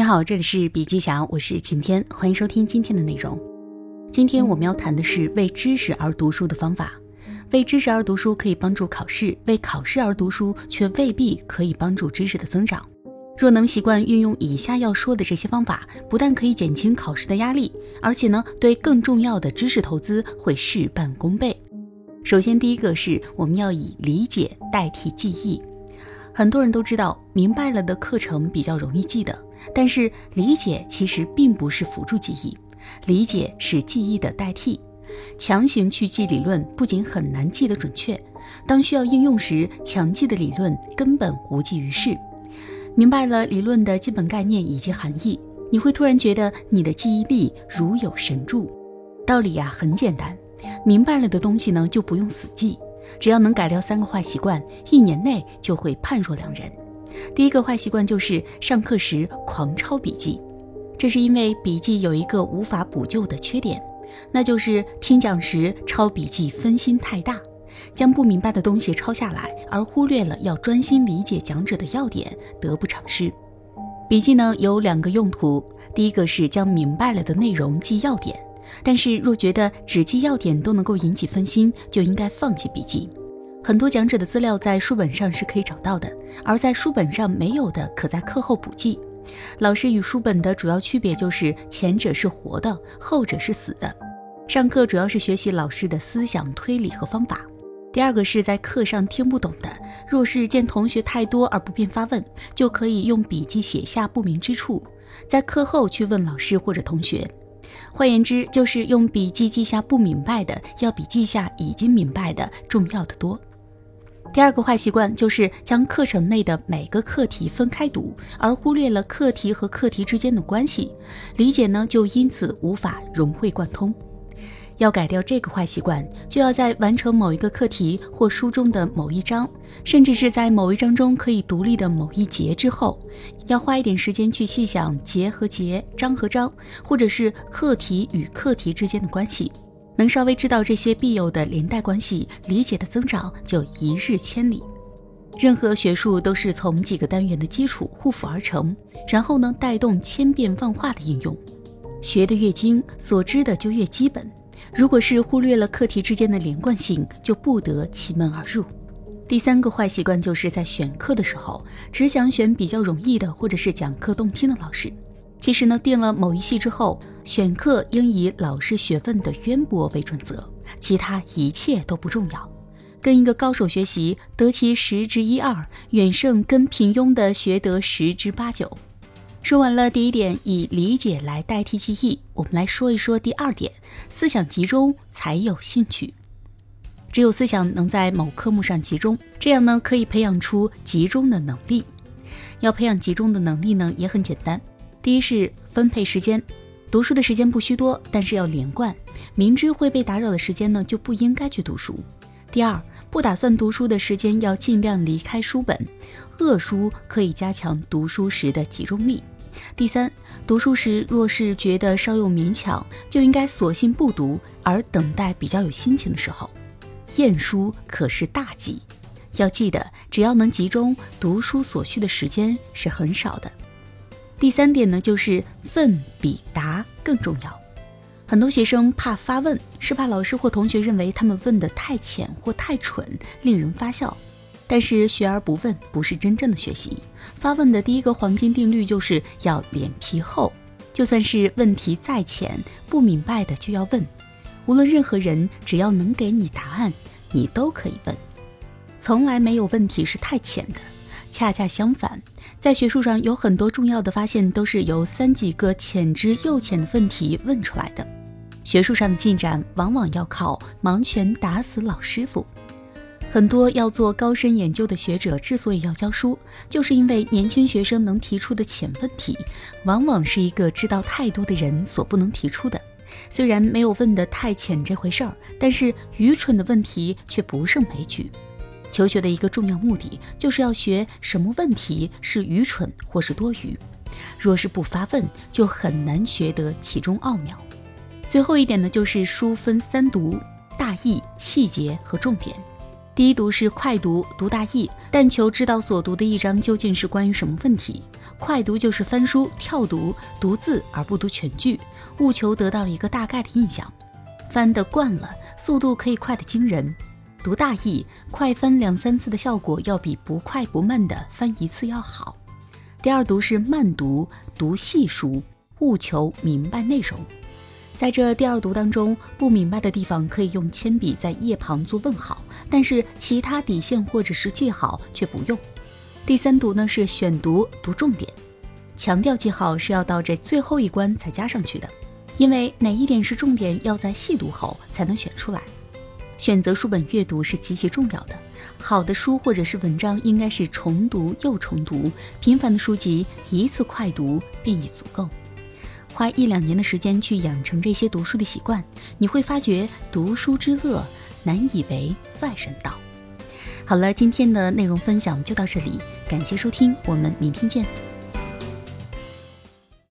你好，这里是笔记侠，我是晴天，欢迎收听今天的内容。今天我们要谈的是为知识而读书的方法。为知识而读书可以帮助考试，为考试而读书却未必可以帮助知识的增长。若能习惯运用以下要说的这些方法，不但可以减轻考试的压力，而且呢，对更重要的知识投资会事半功倍。首先，第一个是我们要以理解代替记忆。很多人都知道，明白了的课程比较容易记得，但是理解其实并不是辅助记忆，理解是记忆的代替。强行去记理论，不仅很难记得准确，当需要应用时，强记的理论根本无济于事。明白了理论的基本概念以及含义，你会突然觉得你的记忆力如有神助。道理呀很简单，明白了的东西呢就不用死记。只要能改掉三个坏习惯，一年内就会判若两人。第一个坏习惯就是上课时狂抄笔记，这是因为笔记有一个无法补救的缺点，那就是听讲时抄笔记分心太大，将不明白的东西抄下来，而忽略了要专心理解讲者的要点，得不偿失。笔记呢有两个用途，第一个是将明白了的内容记要点。但是，若觉得只记要点都能够引起分心，就应该放弃笔记。很多讲者的资料在书本上是可以找到的，而在书本上没有的，可在课后补记。老师与书本的主要区别就是前者是活的，后者是死的。上课主要是学习老师的思想推理和方法。第二个是在课上听不懂的，若是见同学太多而不便发问，就可以用笔记写下不明之处，在课后去问老师或者同学。换言之，就是用笔记记下不明白的，要比记下已经明白的重要的多。第二个坏习惯就是将课程内的每个课题分开读，而忽略了课题和课题之间的关系，理解呢就因此无法融会贯通。要改掉这个坏习惯，就要在完成某一个课题或书中的某一章，甚至是在某一章中可以独立的某一节之后，要花一点时间去细想节和节、章和章，或者是课题与课题之间的关系。能稍微知道这些必有的连带关系，理解的增长就一日千里。任何学术都是从几个单元的基础互辅而成，然后呢带动千变万化的应用。学得越精，所知的就越基本。如果是忽略了课题之间的连贯性，就不得其门而入。第三个坏习惯就是在选课的时候，只想选比较容易的，或者是讲课动听的老师。其实呢，定了某一系之后，选课应以老师学问的渊博为准则，其他一切都不重要。跟一个高手学习，得其十之一二，远胜跟平庸的学得十之八九。说完了第一点，以理解来代替记忆，我们来说一说第二点：思想集中才有兴趣。只有思想能在某科目上集中，这样呢可以培养出集中的能力。要培养集中的能力呢，也很简单。第一是分配时间，读书的时间不需多，但是要连贯。明知会被打扰的时间呢，就不应该去读书。第二，不打算读书的时间要尽量离开书本。恶书可以加强读书时的集中力。第三，读书时若是觉得稍有勉强，就应该索性不读，而等待比较有心情的时候。厌书可是大忌，要记得，只要能集中读书所需的时间是很少的。第三点呢，就是问比答更重要。很多学生怕发问，是怕老师或同学认为他们问的太浅或太蠢，令人发笑。但是学而不问不是真正的学习。发问的第一个黄金定律就是要脸皮厚，就算是问题再浅，不明白的就要问。无论任何人，只要能给你答案，你都可以问。从来没有问题是太浅的，恰恰相反，在学术上有很多重要的发现都是由三几个浅之又浅的问题问出来的。学术上的进展往往要靠盲拳打死老师傅。很多要做高深研究的学者之所以要教书，就是因为年轻学生能提出的浅问题，往往是一个知道太多的人所不能提出的。虽然没有问得太浅这回事儿，但是愚蠢的问题却不胜枚举。求学的一个重要目的，就是要学什么问题是愚蠢或是多余。若是不发问，就很难学得其中奥妙。最后一点呢，就是书分三读：大意、细节和重点。第一读是快读，读大意，但求知道所读的一章究竟是关于什么问题。快读就是翻书、跳读、读字而不读全句，务求得到一个大概的印象。翻得惯了，速度可以快得惊人。读大意，快翻两三次的效果要比不快不慢的翻一次要好。第二读是慢读，读细书，务求明白内容。在这第二读当中，不明白的地方可以用铅笔在页旁做问号，但是其他底线或者是记号却不用。第三读呢是选读，读重点，强调记号是要到这最后一关才加上去的，因为哪一点是重点，要在细读后才能选出来。选择书本阅读是极其重要的，好的书或者是文章应该是重读又重读，频繁的书籍一次快读便已足够。花一两年的时间去养成这些读书的习惯，你会发觉读书之乐难以为外人道。好了，今天的内容分享就到这里，感谢收听，我们明天见。